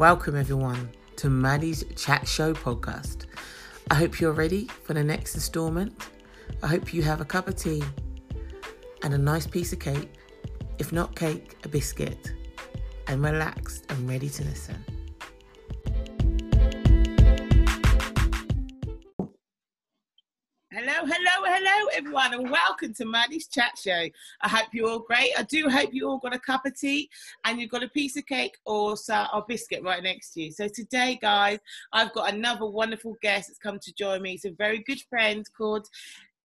Welcome, everyone, to Maddie's Chat Show podcast. I hope you're ready for the next installment. I hope you have a cup of tea and a nice piece of cake, if not cake, a biscuit, and relaxed and ready to listen. Everyone, and welcome to Maddie's Chat Show. I hope you're all great. I do hope you all got a cup of tea and you've got a piece of cake or, or biscuit right next to you. So, today, guys, I've got another wonderful guest that's come to join me. He's a very good friend called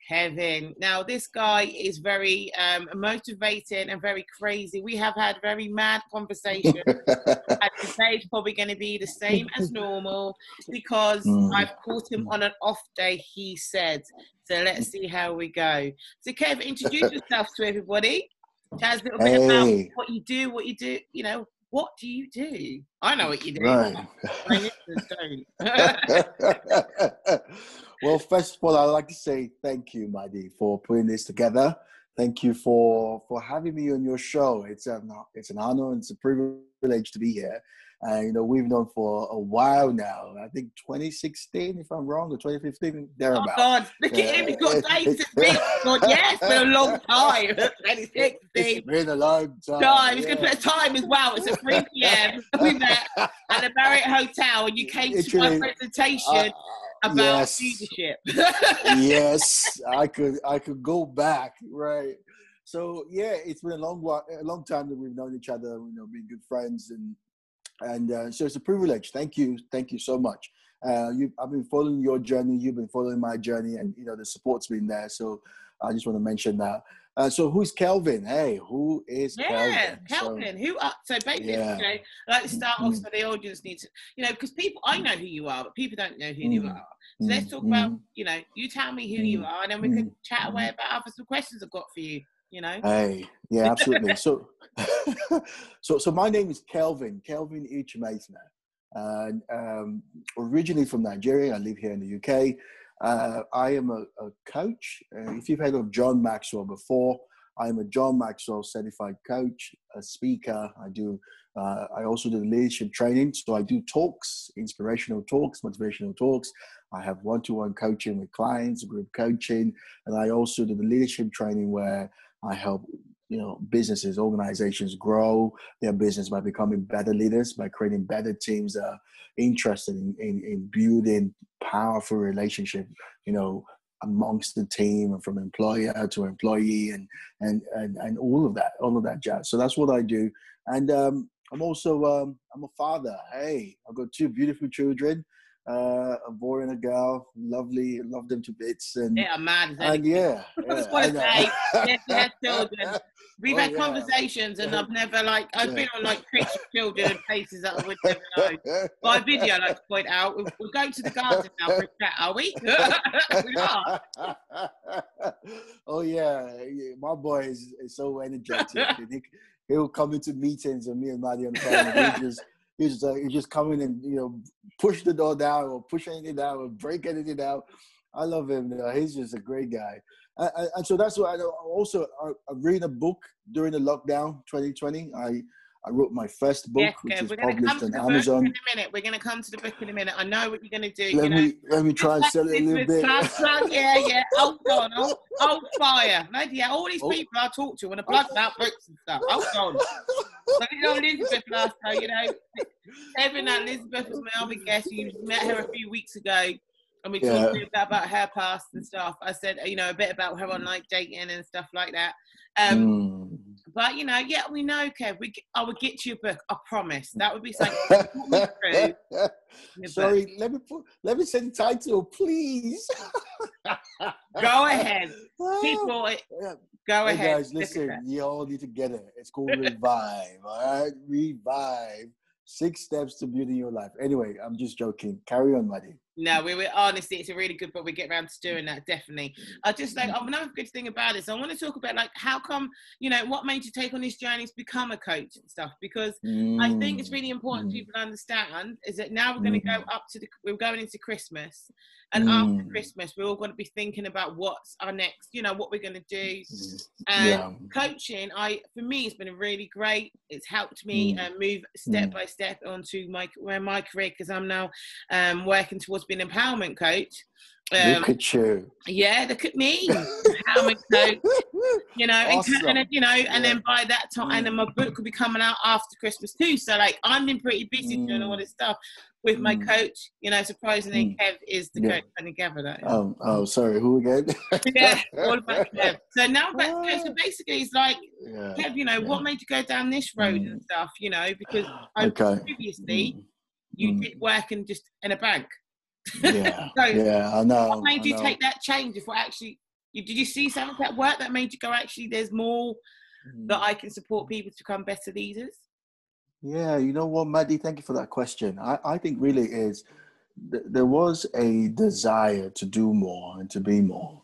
Kelvin. Now, this guy is very um, motivating and very crazy. We have had very mad conversations. and today's probably going to be the same as normal because mm. I've caught him on an off day, he said. So let's see how we go. So, Kevin, introduce yourself to everybody. Tell us a little bit hey. about what you do, what you do, you know, what do you do? I know what you do. Right. well, first of all, I'd like to say thank you, Maddie, for putting this together. Thank you for for having me on your show. It's an it's an honor and it's a privilege to be here. Uh, you know, we've known for a while now. I think 2016, if I'm wrong, or 2015, thereabouts. Oh God, look at him! He's got dates. God, yes, been a long time. 2016. It's been a long time. Time. He's yeah. gonna put a time as well. It's at 3 p.m. we met at the Marriott Hotel, and you came to my presentation. About yes. leadership. yes, I could I could go back, right? So yeah, it's been a long a long time that we've known each other, you know, being good friends, and and uh, so it's a privilege. Thank you, thank you so much. Uh, you, I've been following your journey, you've been following my journey, and you know the support's been there. So I just want to mention that. Uh, so who's Kelvin? Hey, who is yeah, Kelvin? Kelvin. So, who are so basically? Yeah. You know, I like to start off mm. so the audience needs to, you know, because people I know who you are, but people don't know who you are. So let's talk about, mm. you know, you tell me who you are, and then we can chat away about other some questions I've got for you. You know. Hey, yeah, absolutely. so, so, so my name is Kelvin, Kelvin. Meissner. And um, originally from Nigeria, I live here in the UK. Uh, I am a, a coach. Uh, if you've heard of John Maxwell before, I am a John Maxwell certified coach, a speaker. I do. Uh, I also do leadership training. So I do talks, inspirational talks, motivational talks. I have one-to-one coaching with clients, group coaching, and I also do the leadership training where I help you know businesses organizations grow their business by becoming better leaders by creating better teams that are interested in, in, in building powerful relationship you know amongst the team and from employer to employee and and and, and all of that all of that jazz. So that's what i do. And um, i'm also um, i'm a father. Hey i've got two beautiful children uh, a boy and a girl, lovely, love them to bits, and yeah, man, and yeah, yeah I just want to say, yes, yes, children. We've oh, had yeah. conversations, and I've never like I've yeah. been on like Christian children and places that I would never know. By video, I like to point out, we're, we're going to the garden now for a chat, are we? we are. oh yeah, my boy is, is so energetic. he, he'll come into meetings, and me and Maddie on the phone, just he's just, uh, he's just coming and you know push the door down or push anything down or break anything down. I love him. You know, he's just a great guy. And, so that's why I also I, I read a book during the lockdown 2020. I I wrote my first book, yes, which is published on Amazon. in a minute, we're going to come to the book in a minute. I know what you're going to do. Let me know. let me try and sell it a little bit. yeah, yeah. Hold on, hold, hold fire. Maybe yeah, all these oh. people I talk to when I plug about books and stuff. Hold on. but you know, Elizabeth last time, you know, Evan and Elizabeth was my other guest. You met her a few weeks ago. And we yeah. talked about, about her past and stuff. I said, you know, a bit about her on online dating and stuff like that. Um, mm. But you know, yeah, we know, Kev. We I would get you a book. I promise. That would be something. Sorry, book. let me put. Let me say the title, please. Go ahead, people. Go hey ahead. guys, listen. You all need to get it. It's called Revive. all right, Revive. Six steps to building your life. Anyway, I'm just joking. Carry on, buddy. No, we were honestly, it's a really good book. We get around to doing that, definitely. I just like oh, another good thing about this. I want to talk about like how come you know what made you take on this journey to become a coach and stuff because mm. I think it's really important mm. people understand is that now we're going to mm. go up to the we're going into Christmas, and after mm. Christmas we're all going to be thinking about what's our next, you know, what we're going to do. Mm. And yeah. coaching, I for me, it's been really great. It's helped me uh, move step by step onto my where my career because I'm now um, working towards being an empowerment coach. Um, look at you. Yeah, look at me, empowerment coach. You know, awesome. and, you know, yeah. and then by that time, mm. and then my book will be coming out after Christmas too. So like, I've been pretty busy mm. doing all this stuff with my mm. coach. You know, surprisingly, mm. Kev is the yeah. coach putting together that. Oh, oh, sorry, who again? yeah, all about Kev. So now, but, so basically, it's like, yeah. Kev, you know, yeah. what made you go down this road and mm. stuff? You know, because okay. previously mm. you did work in just in a bank. Yeah, so yeah, I know. What made I you know. take that change? If what actually, you, did you see something that work that made you go, actually, there's more mm. that I can support people to become better leaders? Yeah, you know what, Maddie, thank you for that question. I, I think really is th- there was a desire to do more and to be more.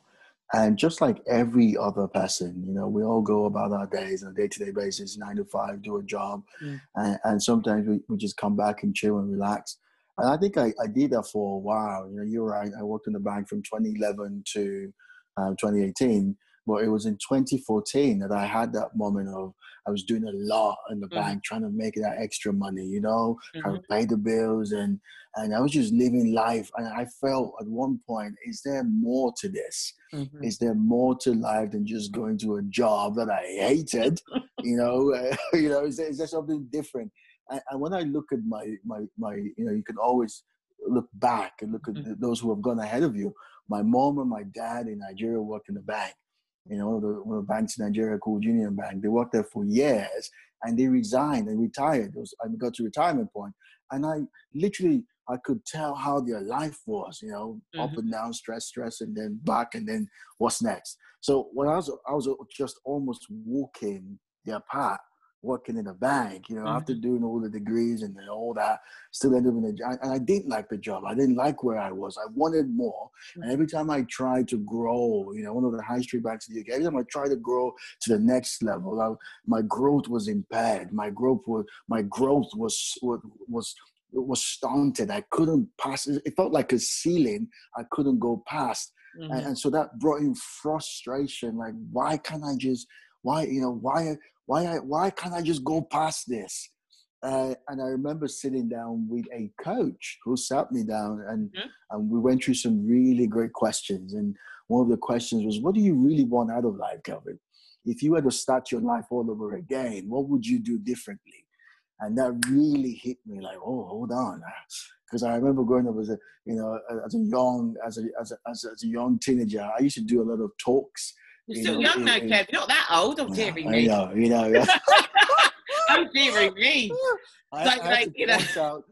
And just like every other person, you know, we all go about our days on a day-to-day basis, nine to five, do a job, mm. and, and, sometimes we, we just come back and chill and relax. And I think I, I did that for a while. You know, you're right. I worked in the bank from 2011 to uh, 2018. But it was in 2014 that I had that moment of I was doing a lot in the mm-hmm. bank, trying to make that extra money, you know, mm-hmm. trying to pay the bills, and and I was just living life. And I felt at one point, is there more to this? Mm-hmm. Is there more to life than just going to a job that I hated? you know, uh, you know, is there, is there something different? And, and when I look at my my my, you know, you can always look back and look at mm-hmm. those who have gone ahead of you. My mom and my dad in Nigeria worked in the bank. You know, the, one of the banks in Nigeria called Union Bank. They worked there for years and they resigned and retired. Was, I got to retirement point, and I literally I could tell how their life was. You know, mm-hmm. up and down, stress, stress, and then back, and then what's next. So when I was I was just almost walking their path working in a bank, you know, mm-hmm. after doing all the degrees and all that, still ended up in a job. And I didn't like the job. I didn't like where I was. I wanted more. Mm-hmm. And every time I tried to grow, you know, one of the high street banks in the UK, every time I tried to grow to the next level, I, my growth was impaired. My growth was, my growth was, was, was was stunted. I couldn't pass. It felt like a ceiling. I couldn't go past. Mm-hmm. And, and so that brought in frustration. Like, why can't I just, why, you know, why, why I, why can't I just go past this? Uh, and I remember sitting down with a coach who sat me down and, mm-hmm. and we went through some really great questions. And one of the questions was, what do you really want out of life, Kelvin? If you were to start your life all over again, what would you do differently? And that really hit me like, oh, hold on. Because I remember growing up as a, you know, as a young, as a, as a, as a, as a young teenager, I used to do a lot of talks you're still young though, Kev. You're not that old. I'm tearing me. I know, you know. I'm tearing me. I, like, I like, you know. Out,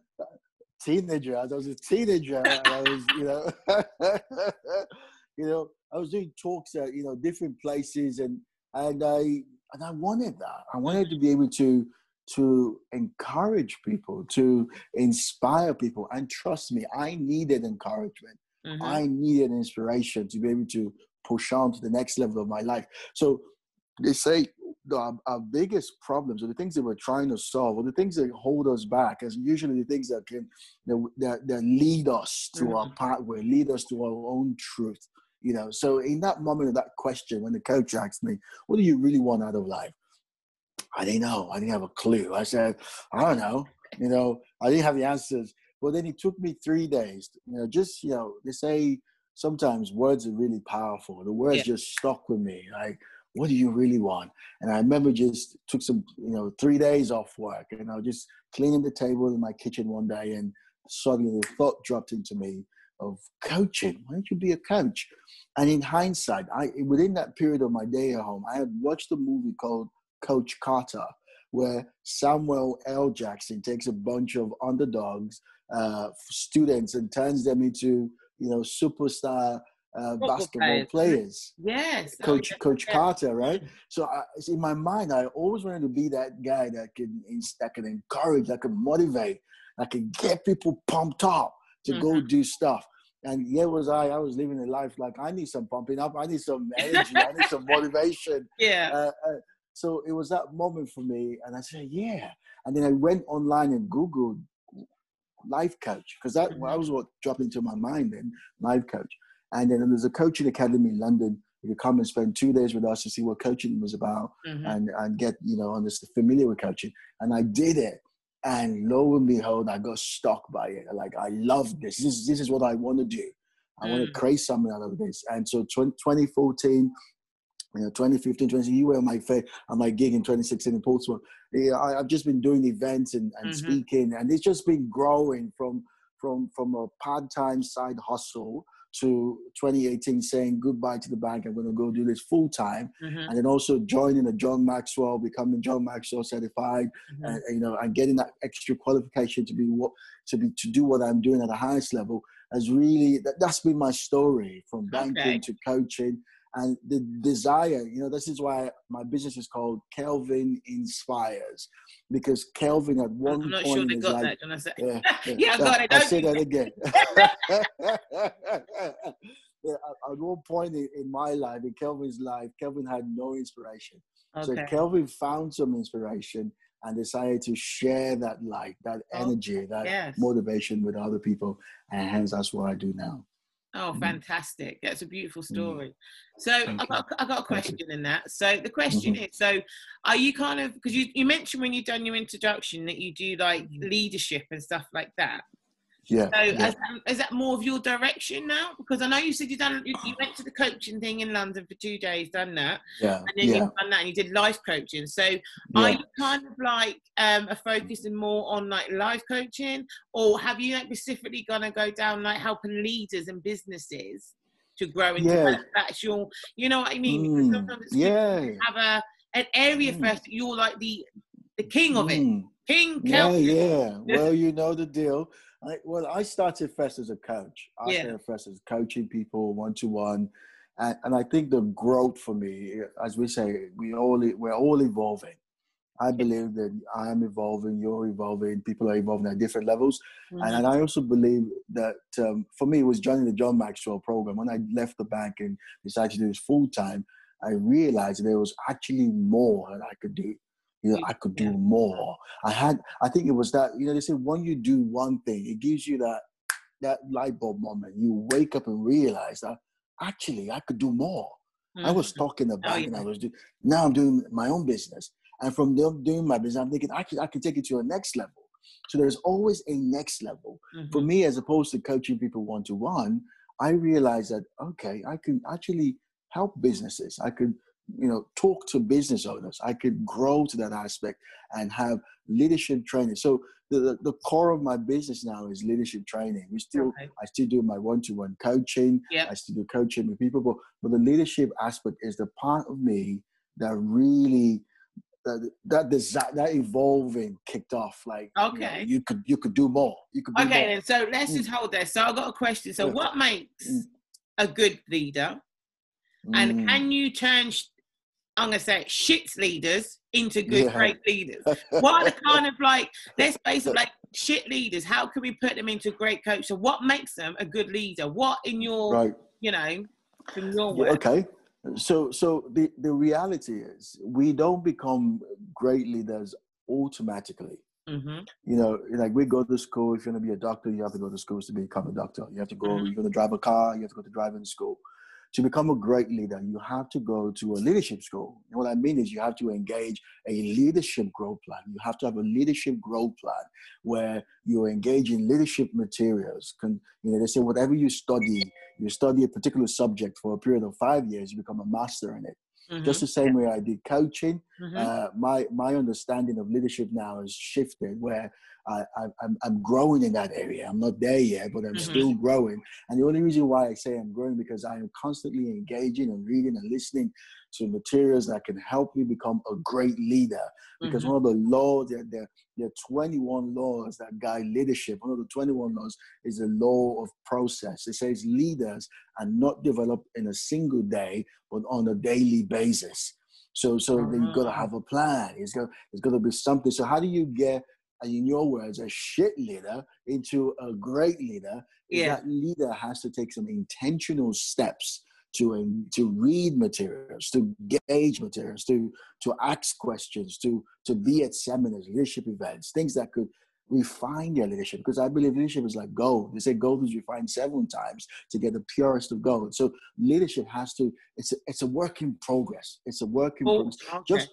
teenager. I was a teenager. I was, you know, you know, I was doing talks at you know different places, and and I and I wanted that. I wanted to be able to to encourage people, to inspire people, and trust me, I needed encouragement. Mm-hmm. I needed inspiration to be able to push on to the next level of my life. So they say the, our biggest problems or the things that we're trying to solve or the things that hold us back is usually the things that can that, that, lead us to mm-hmm. our pathway, lead us to our own truth. You know, so in that moment of that question, when the coach asked me, "What do you really want out of life?" I didn't know. I didn't have a clue. I said, "I don't know." You know, I didn't have the answers. But then it took me three days. You know, just you know, they say sometimes words are really powerful. The words yeah. just stuck with me. Like, what do you really want? And I remember just took some, you know, three days off work and I was just cleaning the table in my kitchen one day and suddenly the thought dropped into me of coaching. Why don't you be a coach? And in hindsight, I within that period of my day at home, I had watched a movie called Coach Carter, where Samuel L. Jackson takes a bunch of underdogs, uh, students, and turns them into you know, superstar uh, basketball players. Yes, Coach oh, Coach yes. Carter, right? So I, in my mind, I always wanted to be that guy that can that can encourage, that can motivate, that can get people pumped up. to mm-hmm. go do stuff. And here was I, I was living a life like I need some pumping up, I need some energy, I need some motivation. Yeah. Uh, uh, so it was that moment for me, and I said, yeah. And then I went online and Googled life coach because that, mm-hmm. that was what dropped into my mind then, life coach. And then there's a coaching academy in London. You could come and spend two days with us to see what coaching was about mm-hmm. and, and get, you know, understand familiar with coaching. And I did it. And lo and behold, I got stuck by it. Like, I love this. This, this is what I want to do. I mm. want to create something out of this. And so 2014, you know, 2015, 20, you were my fa- on my gig in 2016 in Portsmouth. Yeah, I, have just been doing events and, and mm-hmm. speaking, and it's just been growing from from from a part-time side hustle to 2018 saying goodbye to the bank. I'm going to go do this full time, mm-hmm. and then also joining a John Maxwell, becoming John Maxwell certified, mm-hmm. and you know, and getting that extra qualification to be what to be to do what I'm doing at the highest level has really that, has been my story from banking okay. to coaching and the desire you know this is why my business is called kelvin inspires because kelvin at one I'm not point sure they got like, that, say. yeah, yeah, yeah I got it. I'll say that again at one point in, my life in kelvin's life kelvin had no inspiration okay. so kelvin found some inspiration and decided to share that light that oh, energy that yes. motivation with other people and hence that's what i do now Oh, mm. fantastic. That's a beautiful mm. story. So I got, I got a question in that. So the question mm-hmm. is, so are you kind of, because you, you mentioned when you've done your introduction that you do like mm. leadership and stuff like that. Yeah. So yeah. Is, is, that more of your direction now? Because I know you said you done you, you, went to the coaching thing in London for two days, done that. Yeah. And then yeah. you've done that and you did life coaching. So yeah. are you kind of like um focusing more on like life coaching or have you like specifically gonna go down like helping leaders and businesses to grow into yeah. that's your you know what I mean? Mm, sometimes yeah. have a an area mm. first you're like the the king of it. Mm. King Yeah, yeah. well, you know the deal. I, well, I started first as a coach. I yeah. started first as coaching people one to one, and I think the growth for me, as we say, we all we're all evolving. I believe that I am evolving, you're evolving, people are evolving at different levels, mm-hmm. and, and, I also believe that um, for me, it was joining the John Maxwell program. When I left the bank and decided to do this full time, I realized there was actually more that I could do you know, I could do more. I had, I think it was that, you know, they say when you do one thing, it gives you that that light bulb moment. You wake up and realize that actually I could do more. Mm-hmm. I was mm-hmm. talking about, oh, yeah. and I was doing, now I'm doing my own business. And from doing my business, I'm thinking, actually, I can take it to a next level. So there's always a next level. Mm-hmm. For me, as opposed to coaching people one to one, I realized that, okay, I can actually help businesses. I could you know talk to business owners i could grow to that aspect and have leadership training so the, the, the core of my business now is leadership training we still okay. i still do my one-to-one coaching yep. i still do coaching with people but, but the leadership aspect is the part of me that really that that desire, that evolving kicked off like okay you, know, you could you could do more you could okay then so let's mm. just hold there so i've got a question so yeah. what makes mm. a good leader and mm. can you turn I'm gonna say shit leaders into good yeah. great leaders. What are the kind of like let's face it, like shit leaders? How can we put them into great coach? So what makes them a good leader? What in your right. you know in your yeah, okay. So so the, the reality is we don't become great leaders automatically. Mm-hmm. You know, like we go to school. If you're going to be a doctor, you have to go to schools to become a doctor. You have to go. Mm-hmm. You're going to drive a car. You have to go to driving school to become a great leader, you have to go to a leadership school. And what I mean is you have to engage a leadership growth plan. You have to have a leadership growth plan where you engage in leadership materials. Can, you know, they say whatever you study, you study a particular subject for a period of five years, you become a master in it. Mm-hmm. Just the same way I did coaching, mm-hmm. uh, my my understanding of leadership now has shifted. Where I, am I'm growing in that area. I'm not there yet, but I'm mm-hmm. still growing. And the only reason why I say I'm growing because I am constantly engaging and reading and listening to materials that can help me become a great leader. Because mm-hmm. one of the laws, there, there, there are 21 laws that guide leadership. One of the 21 laws is the law of process. It says leaders are not developed in a single day, but on a daily basis. So, so uh-huh. you've got to have a plan. It's got, it's got to be something. So, how do you get and in your words, a shit leader into a great leader, Yeah. that leader has to take some intentional steps to um, to read materials, to gauge materials, to to ask questions, to to be at seminars, leadership events, things that could refine their leadership. Because I believe leadership is like gold. They say gold is refined seven times to get the purest of gold. So leadership has to. It's a, it's a work in progress. It's a work in Oh, progress. okay. Just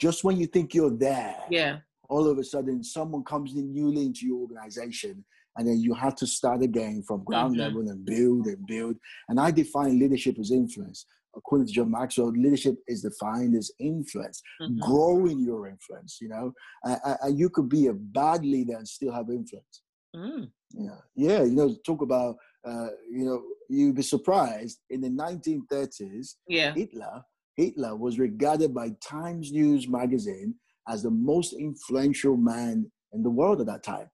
just when you think you're there, yeah. All of a sudden someone comes in newly into your organization and then you have to start again from ground Mhm. level and build and build and i define leadership as influence according to john maxwell leadership is defined as influence Mhm. growing your influence you know and- and you could be a bad leader and still have influence Mm. yeah yeah you know talk about uh, you know you'd be surprised in the 1930s Yeah. Hitler, Hitler was regarded by Times News magazine as the most influential man in the world at that time.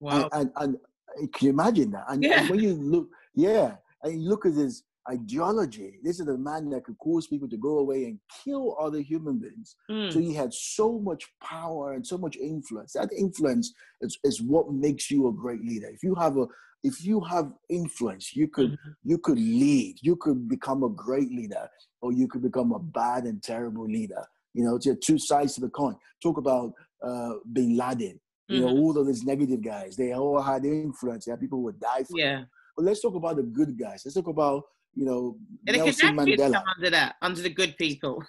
Wow. And, and, and can you imagine that? And, and when you look, yeah, and you look at his ideology, this is a man that could cause people to go away and kill other human beings. Mm. So he had so much power and so much influence. That influence is, is what makes you a great leader. If you have a if you have influence, you could Mhm. you could lead. You could become a great leader, or you could become a bad and terrible leader. You know, it's two sides to the coin. Talk about uh, Bin Laden. You know, Mhm. all of these negative guys. They all had influence. Yeah, people would die for. Yeah. them. But let's talk about the good guys. Let's talk about you know And the Nelson Kardashians Mandela. come under that, under the good people.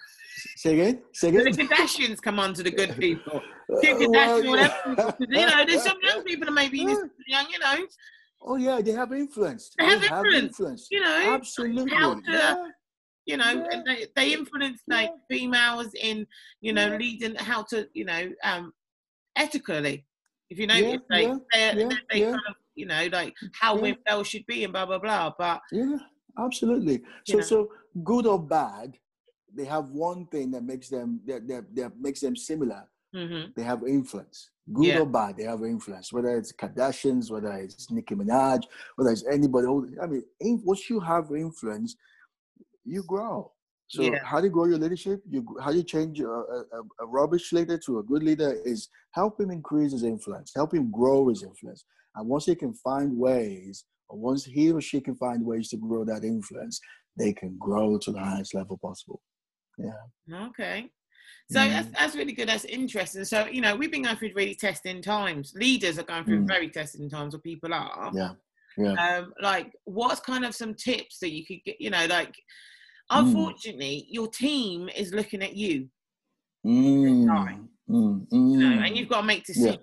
Say again. Say again. The. Kardashians come under the good people. Kim Uh, well, whatever. yeah. people, You know, there's some young people that maybe this young, you know, Oh yeah, they have influence. They have influence. you know, Absolutely. how to- yeah. You know, Yeah. and they, they influence like Yeah. females in, you know, Yeah. leading how to, you know, um, ethically. If you know, if they, they, yeah, they yeah. kind of, you know, like how women should be and blah blah blah. But Yeah, absolutely. So, know. so good or bad, they have one thing that makes them that, that, that makes them similar. mhm, They have influence. Good Yeah. or bad, they have influence. Whether it's Kardashians, whether it's Nicki Minaj, whether it's anybody. I mean, once you have influence, you grow. So, Yeah. how do you grow your leadership? You how do you change a, a, a rubbish leader to a good leader? Is help him increase his influence, help him grow his influence, and once he can find ways, or once he or she can find ways to grow that influence, they can grow to the highest level possible. Yeah. Okay. So Mm. that's, that's really good. That's interesting. So you know, we've been going through really testing times. Leaders are going through Mm. very testing times, or people are. Yeah, yeah. um like what's kind of some tips that you could get you know like Mm. unfortunately your team is looking at you Mm, mm, you know mm. and you've got to make decisions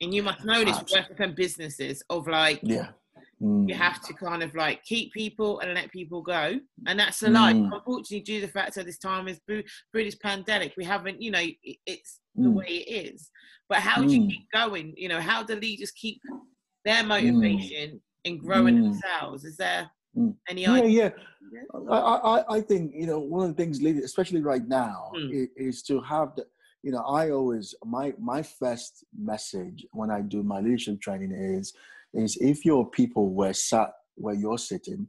and you must know this Absolutely. working from businesses of like yeah. Mm. you have to kind of like keep people and let people go and that's the life Mm. unfortunately due to the fact that this time is through through this pandemic we haven't you know it- it's the Mm. way it is but how do you Mm. keep going you know how do leaders keep their motivation in growing Mm. themselves is there Mm. any Yeah, yeah. I, I, I think you know one of the things, especially right now, Mm. is, is to have the. You know, I always my my first message when I do my leadership training is is if your people were sat where you're sitting,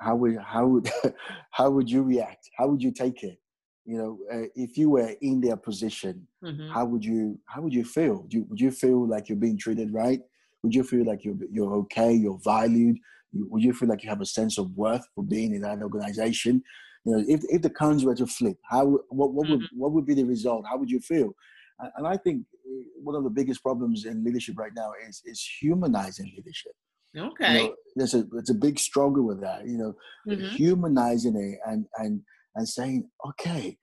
how would how would how would you react? How would you take it? You know, uh, if you were in their position, Mhm. how would you how would you feel? Do you, would you feel like you're being treated right? Would you feel like you're you're okay? You're valued? You, would you feel like you have a sense of worth for being in that organization? You know, if if the coins were to flip, how would- what what would what would be the result? How would you feel? And, I think uh, one of the biggest problems in leadership right now is is humanizing leadership. You Okay. know, there's a it's a big struggle with that. You know, Mhm. humanizing it and and and saying, okay,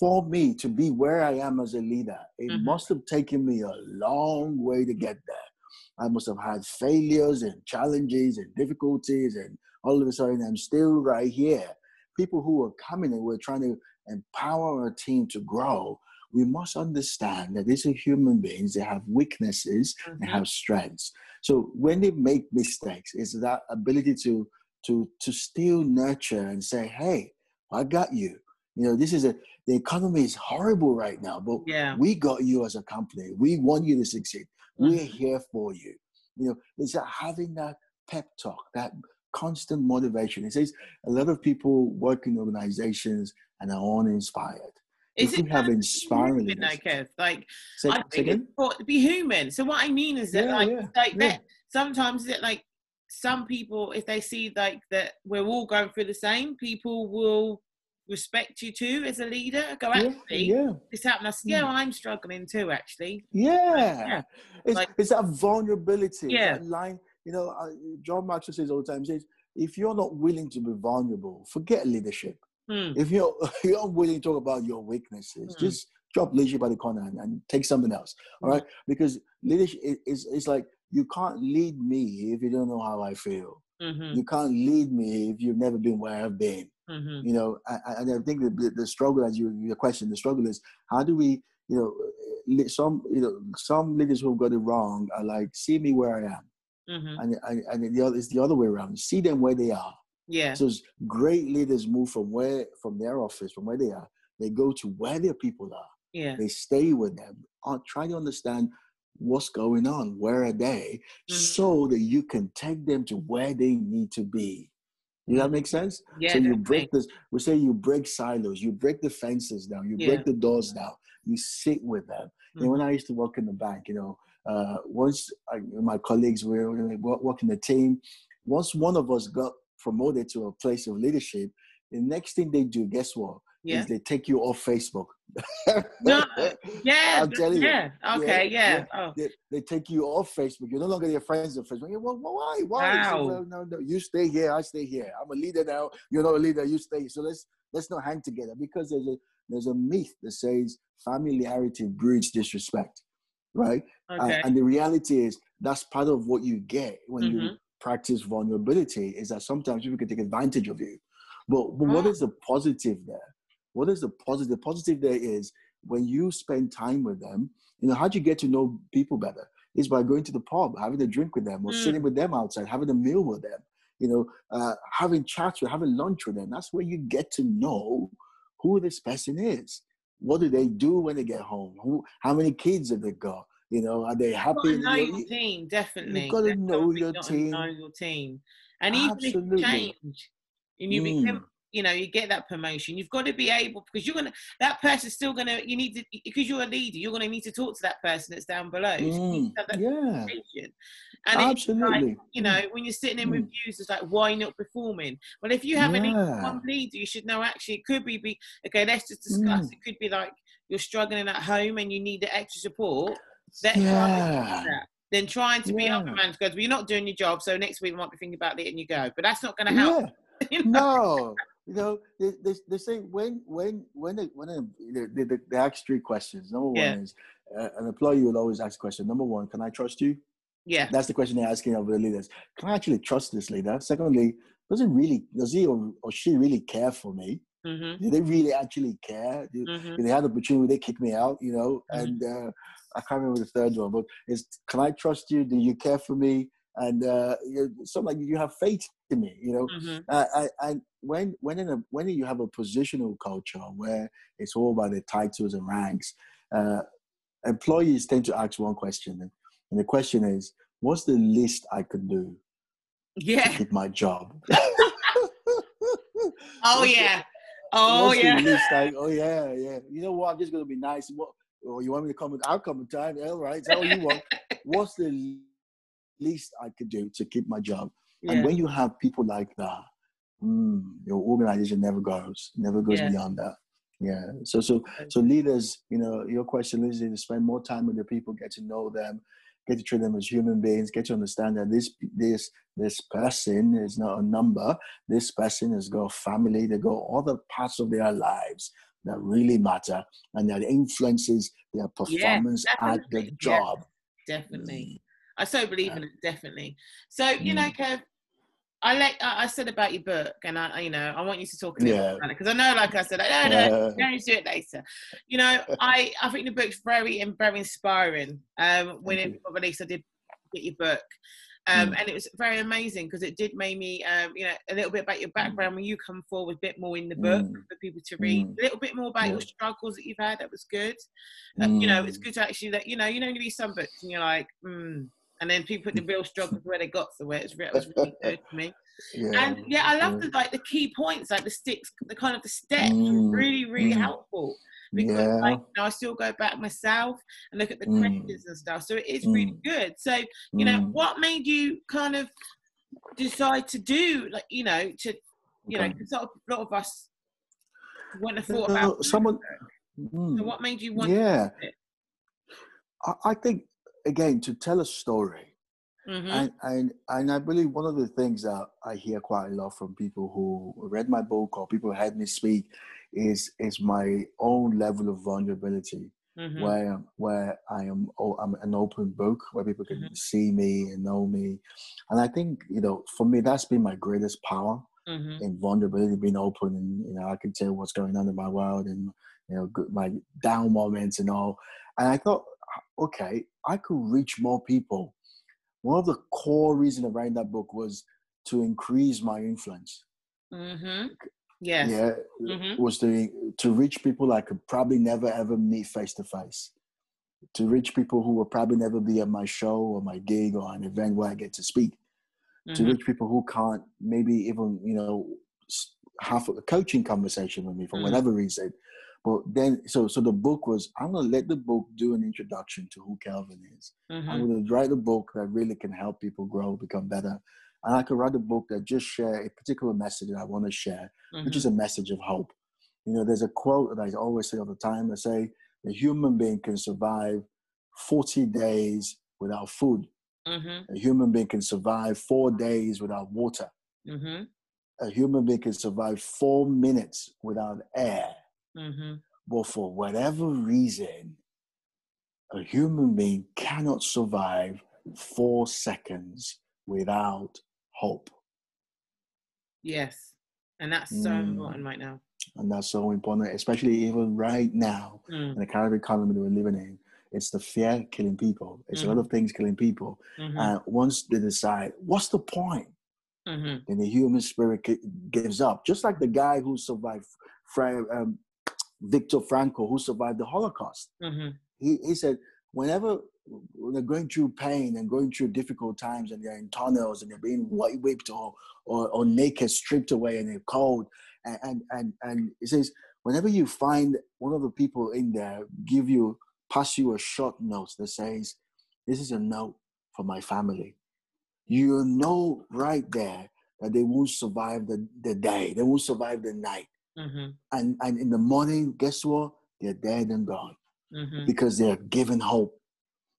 for me to be where I am as a leader, it Mhm. must have taken me a long way to get there. I must have had failures and challenges and difficulties, and all of a sudden I'm still right here. People who are coming and we're trying to empower our team to grow. We must understand that these are human beings. They have weaknesses, they Mhm. have strengths. So when they make mistakes, it's that ability to to to still nurture and say, "Hey, I got you." You know, this is a the economy is horrible right now, but Yeah. we got you as a company. We want you to succeed. We're Mhm. here for you. You know, it's that having that pep talk, that constant motivation. It says a lot of people work in organizations and are uninspired. Is if it we have inspiring human, leaders, Kev? Like say, I think it's important to be human. So what I mean is that Yeah, like yeah, like yeah. that sometimes that like some people if they see like that we're all going through the same, people will respect you too as a leader. Go yeah, actually yeah, this happened. I said, yeah, I'm struggling too actually. yeah. Yeah. It's, Like- it's that vulnerability. Yeah. That line, you know, uh, John Maxwell says all the time, says, if you're not willing to be vulnerable, forget leadership. Hmm. If you're, you're not willing to talk about your weaknesses, Mm. just drop leadership by the corner and, and take something else. All right? Because leadership is, is, is like, you can't lead me if you don't know how I feel. Mm-hmm. You can't lead me if you've never been where I've been. Mm-hmm. you know and, and i think the, the struggle as you your question the struggle is how do we you know some you know some leaders who've got it wrong are like see me where i am Mm-hmm. and and, and the other it's the other way around see them where they are Yeah. so great leaders move from where from their office from where they are they go to where their people are Yeah. they stay with them uh, try to understand what's going on where are they Mhm. so that you can take them to where they need to be does that make sense Yeah. so you break this. We say you break silos. You break the fences down. You Yeah. break the doors down. You sit with them. And when. I used to work in the bank, you know, uh, once I, my colleagues were working the team, once one of us got promoted to a place of leadership, the next thing they do, guess what? Yeah. Is they take you off Facebook. No, Yeah. I'm telling you. yeah. Okay. Yeah, Yeah. Oh. they, they take you off Facebook. You're no longer their friends on Facebook. Well, why? Why? Wow. well, no, no. You stay here. I stay here. I'm a leader now. You're not a leader. You stay. So let's let's not hang together because there's a there's a myth that says familiarity breeds disrespect, right? Uh, Okay. and the reality is that's part of what you get when you Mhm. practice vulnerability is that sometimes people can take advantage of you. But, but what Ah. is the positive there? What is the positive? The positive there is when you spend time with them, you know, how do you get to know people better? Is by going to the pub, having a drink with them, or Mm. sitting with them outside, having a meal with them, you know, uh, having chats with, having lunch with them. That's where you get to know who this person is. What do they do when they get home? Who, how many kids have they got? You know, are they You've happy? got to You know your you- team, definitely. You've gotta That's know your team. Know your team, and even if you change, and you Mm. become, you know, you get that promotion, you've got to be able because you're gonna. That person's still gonna. You need to because you're a leader. You're gonna need to talk to that person that's down below. So you need Mm, yeah. And it's like, absolutely. you know, when you're sitting in Mm. reviews, it's like, why not performing? Well, if you have an Yeah. one leader, you should know actually it could be, be okay, let's just discuss. Mm. It could be like you're struggling at home and you need the extra support. And Yeah. Then trying to be up Yeah. man goes, well, you're not doing your job, so next week we might be thinking about it and you go. But that's not going to help. Yeah. you know? no, you know, they, they, they say when when when they, when they, they, they, they ask three questions. Number one Yeah. is uh, an employee will always ask a question. Number one, can I trust you? Yeah. That's the question they're asking of the leaders. Can I actually trust this leader? Secondly, does it really does he or, or she really care for me? hmm Do they really actually care? Do, hmm if they had the opportunity, they kick me out, you know. Mhm. And uh, I can't remember the third one, but it's can I trust you? Do you care for me? And uh, something like you have faith in me, you know. hmm Uh, I, I, when when in a when you have a positional culture where it's all about the titles and ranks, uh, employees tend to ask one question, and the question is, "What's the least I could do to Yeah. keep my job?" Oh, yeah. Oh, What's yeah. Least I, oh yeah, yeah. You know what? I'm just gonna be nice. What? Oh, you want me to come? I'll come in time. All right. Tell you what. What's the least I could do to keep my job? And Yeah. when you have people like that, mm, your organization never goes, never goes Yeah. beyond that. Yeah. So, so, so leaders, you know, your question is to spend more time with the people, get to know them, get to treat them as human beings, get to understand that this, this, this person is not a number. This person has got family. They got other parts of their lives that really matter, and that influences their performance at the definitely. Yeah. job. Definitely. I so believe Yeah. in it, definitely. So, you know, Mm. Kev, I like I said about your book, and I, you know, I want you to talk a little Yeah. about it because I know, like I said, I no, no, Uh, no, do it later. You know, I I think the book's very and very inspiring. Um, when Thank it got released, I did get your book, um, Mm. and it was very amazing because it did make me, um, you know, a little bit about your background when you come forward, a bit more in the book Mm. for people to read, Mm. a little bit more about your struggles that you've had. That was good. Uh, you know, it's Mm. good to actually that you know, you know, you read some books and you're like, hmm. And then people put the real struggles where they got to where it's it was really good for me. yeah, And yeah, I love the like the key points, like the sticks, the kind of the steps, Mm, were really, really mm. helpful. because Yeah. like, you know, I still go back myself and look at the Mm. questions and stuff. So it is really Mm. good. So you know, Mm. what made you kind of decide to do like you know to you know Okay. 'cause a lot of us wouldn't have thought No, about someone- So Mm. what made you want? Yeah, to do it? I, I think again to tell a story, Mhm. and, and and I believe one of the things that I hear quite a lot from people who read my book or people who heard me speak is is my own level of vulnerability, Mhm. where where I am oh, I'm an open book where people can Mhm. see me and know me, and I think you know for me that's been my greatest power Mhm. in vulnerability, being open, and you know I can tell what's going on in my world and you know my down moments and all. And I thought, okay, I could reach more people. One of the core reasons of writing that book was to increase my influence. Mhm. Yes. Yeah, Mhm. was to to reach people I could probably never ever meet face to face. To reach people who will probably never be at my show or my gig or an event where I get to speak. To Mhm. reach people who can't maybe even you know have a coaching conversation with me for Mm. whatever reason. But then, so so the book was I'm gonna let the book do an introduction to who Kelvin is. I'm Mhm. going to write a book that really can help people grow, become better. And I could write a book that just share a particular message that I want to share, which is a message of hope. You know, there's a quote that I always say all the time. I say, a human being can survive 40 days without food. Mhm. A human being can survive four days without water. Mhm. A human being can survive four minutes without air. Mhm. But for whatever reason, a human being cannot survive four seconds without hope. Yes. And that's so Mm. important right now. And that's so important, especially even right now Mm. in the of economy that we're living in. It's the fear killing people. It's a lot of things killing people. Mhm. And once they decide, what's the point? Mhm. Then the human spirit gives up. Just like the guy who survived, Fra- um, Viktor Frankl, who survived the Holocaust. Mhm. he, he said whenever they're going through pain and going through difficult times and they're in tunnels and they're being white whipped or, or, or naked stripped away and they're cold and, and and and he says whenever you find one of the people in there give you pass you a short note that says this is a note for my family you know right there that they won't survive the, the day they won't survive the night Mhm. and and in the morning guess what they're dead and gone Mhm. because they're given hope.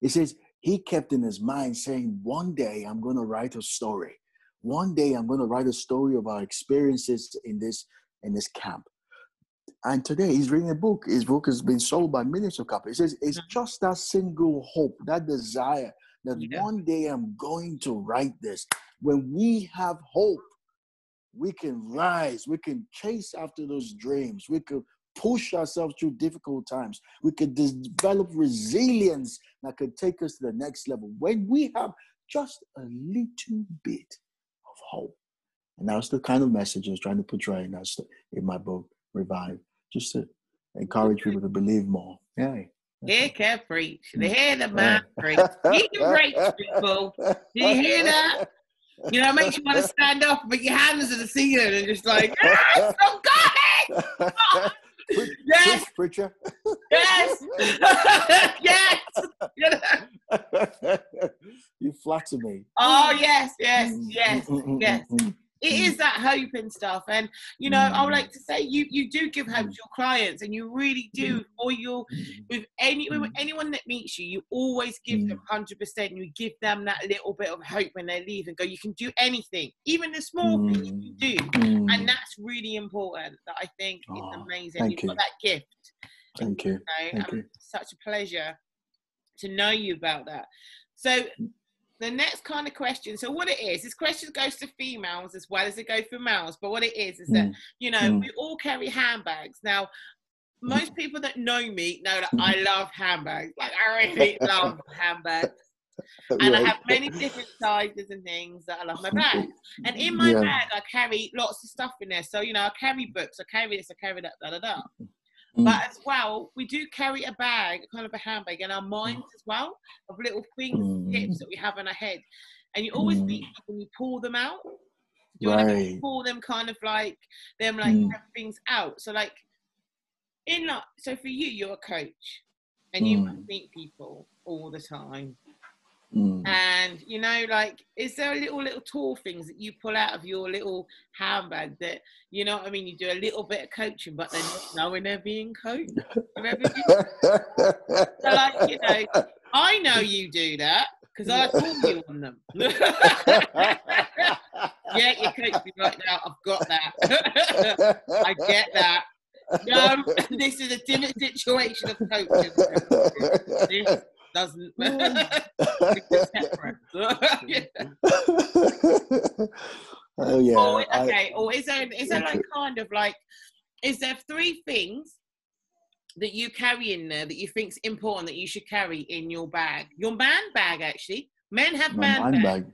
It says he kept in his mind saying, One day I'm going to write a story. One day I'm going to write a story of our experiences in this in this camp. And today he's reading a book. His book has been sold by millions of copies. It says it's Mhm. just that single hope, that desire that Yeah. one day I'm going to write this. When we have hope, we can rise, we can chase after those dreams, we could push ourselves through difficult times, we could des- develop resilience that could take us to the next level. When we have just a little bit of hope. And that's the kind of message I was trying to portray in, that, in my book, Revive, just to encourage people to believe more. Yeah. Hear care preach. They Mm. hear the man preach. He can preach, people. Did you hear that? You know, it makes you want to stand up put your hands to the ceiling and just like, yes, I'm coming! Preach, Yes, preach, preacher. yes, yes. You know? you flatter me. Oh, yes, yes, Mm, yes. mm, mm, yes. Mm, mm. It is that hope and stuff. And, you know, I would Mm. like to say you, you do give hope Mm. to your clients and you really do. Or mm. with any with Mm. anyone that meets you, you always give them hundred percent. You give them that little bit of hope when they leave and go. You can do anything, even the small things you do, Mm. and that's really important. That I think is Oh, amazing. thank You've got that gift. Thank you. know, Thank you. such a pleasure to know you about that. So the next kind of question. So what it is, this question goes to females as well as it goes for males. But what it is is that Mm. you know Mm. we all carry handbags now. Most people that know me know that I love handbags. Like I really love handbags, and I have many different sizes and things that I love my bag. And in my Yeah. bag, I carry lots of stuff in there. So you know, I carry books, I carry this, I carry that, da da da. Mm. But as well, we do carry a bag, kind of a handbag, in our minds as well, of little things, tips Mm. that we have in our head. And you always Mm. meet when you pull them out. You want to Right. pull them kind of like them like Mm. things out? So like in like, so for you, you're a coach, and you Mm. meet people all the time. Mm. And you know, like, is there a little little tool things that you pull out of your little handbag that you know what I mean? You do a little bit of coaching, but then not knowing they're being coached. Have ever been- So, like, you know, I know you do that because I call you on them. yeah, you coach me right now. I've got that. I get that. No, this is a different situation of coaching. This doesn't. it's oh yeah. Or, I- okay, or is there is there like kind of like is there three things that you carry in there that you think's important that you should carry in your bag? Your man bag actually. Men have man mind bags. bag.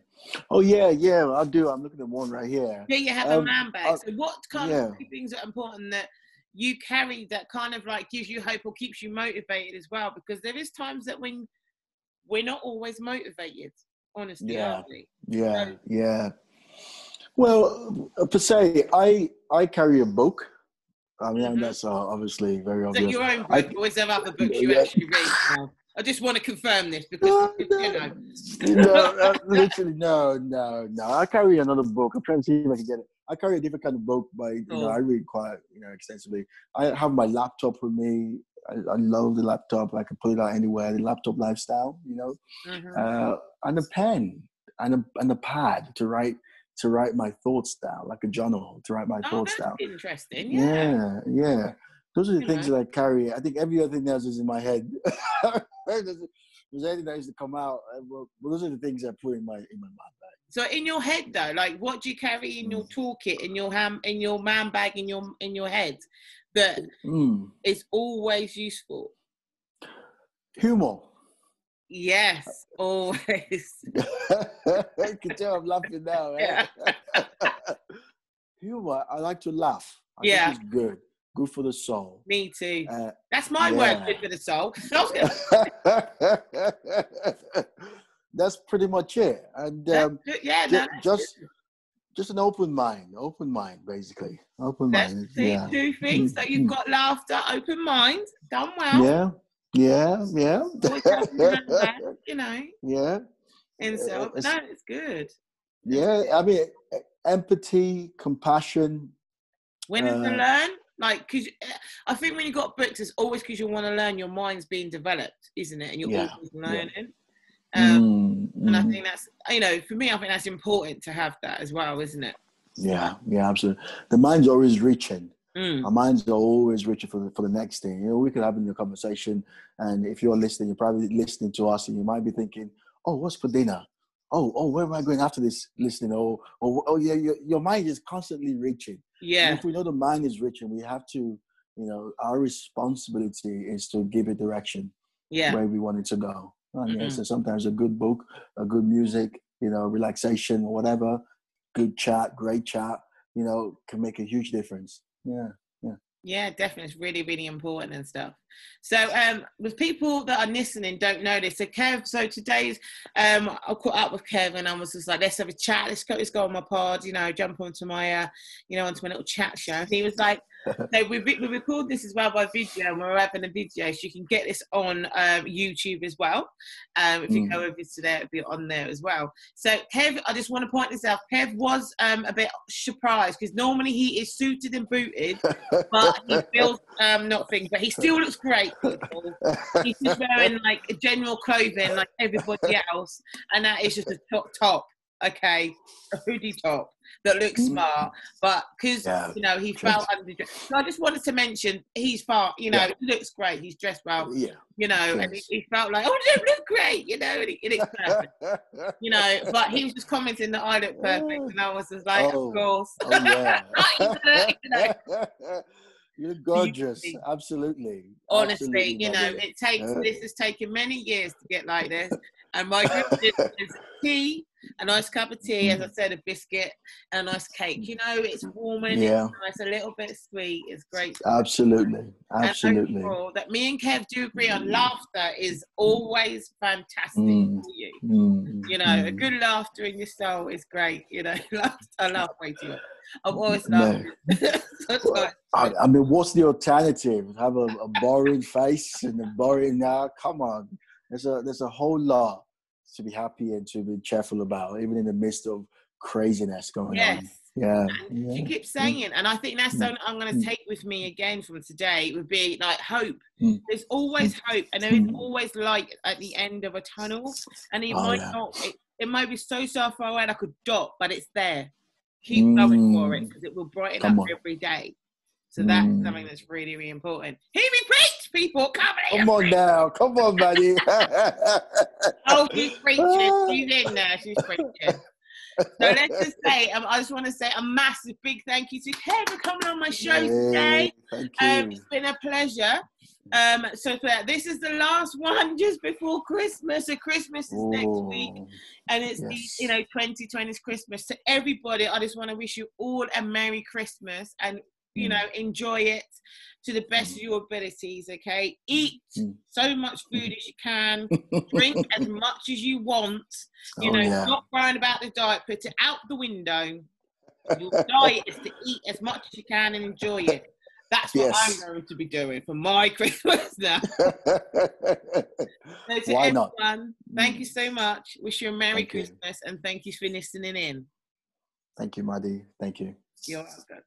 Oh yeah, yeah, I do. I'm looking at one right here. Yeah, you have a Um, man bag. uh, so what kind yeah. of three things are important that you carry that kind of like gives you hope or keeps you motivated as well? Because there is times that when we're not always motivated, honestly, Yeah. we? Yeah, So- yeah. Well, uh, per se, I I carry a book. I mean, Mhm. that's uh, obviously very obvious. your own I- book, or is there other books you Yeah. actually read now? I just want to confirm this because No, you know. no, uh, literally, no, no, no. I carry another book. I'm trying to see if I can get it. I carry a different kind of book, but you know, Oh. I read quite, you know, extensively. I have my laptop with me. I, I love the laptop. I can put it out anywhere. The laptop lifestyle, you know, Mhm. uh, and a pen and a and a pad to write to write my thoughts down, like a journal to write my Oh, thoughts down. interesting. Yeah. Yeah, yeah. Those are the You things know. that I carry. I think every other thing else is in my head. there's, anything that needs to come out. uh, Well, those are the things I put in my in my mind. So in your head though, like what do you carry in your toolkit, in your ham, in your man bag, in your in your head that Mm. is always useful? Humor. Yes, always. you can tell I'm laughing now. eh? Humor. I like to laugh. I Yeah. think it's good. Good for the soul. Me too. Uh, That's my yeah. word, good for the soul. I was gonna- That's pretty much it. And um, yeah, ju- no, just good. just an open mind. Open mind, basically. Open That's mind. Yeah. two things. So you've got laughter, open mind, done well. Yeah. Yeah. Yeah. Always have your man bag, you know, yeah. and so It's- no, it's good. Yeah. I mean, empathy, compassion. Willing to Uh, learn, like, because I think when you got books, it's always because you want to learn. Your mind's being developed, isn't it? And you're Yeah, always yeah. Um, Mm, And I mm. think that's, you know, for me, I think that's important to have that as well, isn't it? Yeah. Yeah. Absolutely. The mind's always reaching. Mm. Our minds are always reaching for the, for the next thing. You know, we could have a conversation, and if you're listening, you're probably listening to us, and you might be thinking, "Oh, what's for dinner? Oh, oh, where am I going after this listening? Oh, oh, oh yeah, your, your mind is constantly reaching. And Yeah, if we know the mind is reaching, we have to, you know, our responsibility is to give it direction yeah, where we want it to go. Yeah, Mhm. so sometimes a good book, a good music, you know, relaxation, whatever, good chat, great chat, you know, can make a huge difference. Yeah, yeah. yeah, definitely. It's really, really important and stuff. So, um, with people that are listening, don't know this. So, Kev, so today's, um, I caught up with Kev and I was just like, let's have a chat. Let's go, let's go on my pod, you know, jump onto my, uh, you know, onto my little chat show. And he was like, so we, we record this as well by video and we're having a video so you can get this on um, YouTube as well. Um, if you Mm. go over to there, it'll be on there as well. So Kev, I just want to point this out. Kev was um, a bit surprised because normally he is suited and booted, but he feels um, not things, but he still looks great. People. He's just wearing like general clothing like everybody else, and that is just a top top. Okay, a hoodie top that looks Mm. smart, but because Yeah. you know he felt under. So I just wanted to mention he's far. You know, Yeah. he looks great. He's dressed well. yeah. You know, and he, he felt like, oh, you look great. You know, and he, he looks perfect. You know, but he was just commenting that I look perfect, and I was just like, Oh. of course. Oh yeah. You know, You're gorgeous. Absolutely. honestly, Absolutely, you know, it takes Yeah. this has taken many years to get like this, and my goodness is key. A nice cup of tea, as I Mm. said, a biscuit, and a nice cake. You know, it's warming, Yeah. it's nice, a little bit sweet. It's great. Absolutely, And absolutely. overall, that me and Kev do agree on laughter is always fantastic Mm. for you. Mm, You know, a mm. good laughter in your soul is great. You know, I laugh way too much. I'm always No. laughing. It's I, I mean, what's the alternative? Have a, a boring face and a boring now? Come on, there's a there's a whole lot to be happy and to be cheerful about, even in the midst of craziness going yes. on. Yeah, And she keeps saying, it. and I think that's Mm. something I'm going to Mm. take with me again from today would be like hope. Mm. There's always hope, and there is Mm. always light at the end of a tunnel. And it Oh, might yeah. not, it, it might be so so far away like a dot, but it's there. Keep going for it Mm. because it will brighten Come up on. every day. So that's Mm. something that's really, really important. Hear me preach, people. Come on, Come on now, come on, buddy. Oh, she's preaching. She's in there. She's preaching. So let's just say, um, I just want to say a massive big thank you to Kev for coming on my show today. Yay, Thank Um, it's been a pleasure. Um, so this is the last one just before Christmas. So Christmas is next week, and it's yes. the you know 2020's Christmas. To everybody, I just want to wish you all a Merry Christmas and you Mm. know enjoy it to the best of your abilities. Okay, eat Mm. so much food as you can, drink as much as you want. You Oh, know, yeah. not crying about the diet. Put it out the window. Your diet is to eat as much as you can and enjoy it. That's what Yes. I'm going to be doing for my Christmas now. So to Why not? thank you so much. Wish you a Merry Thank you. Christmas and thank you for listening in. Thank you, Maddie. Thank you. You're welcome.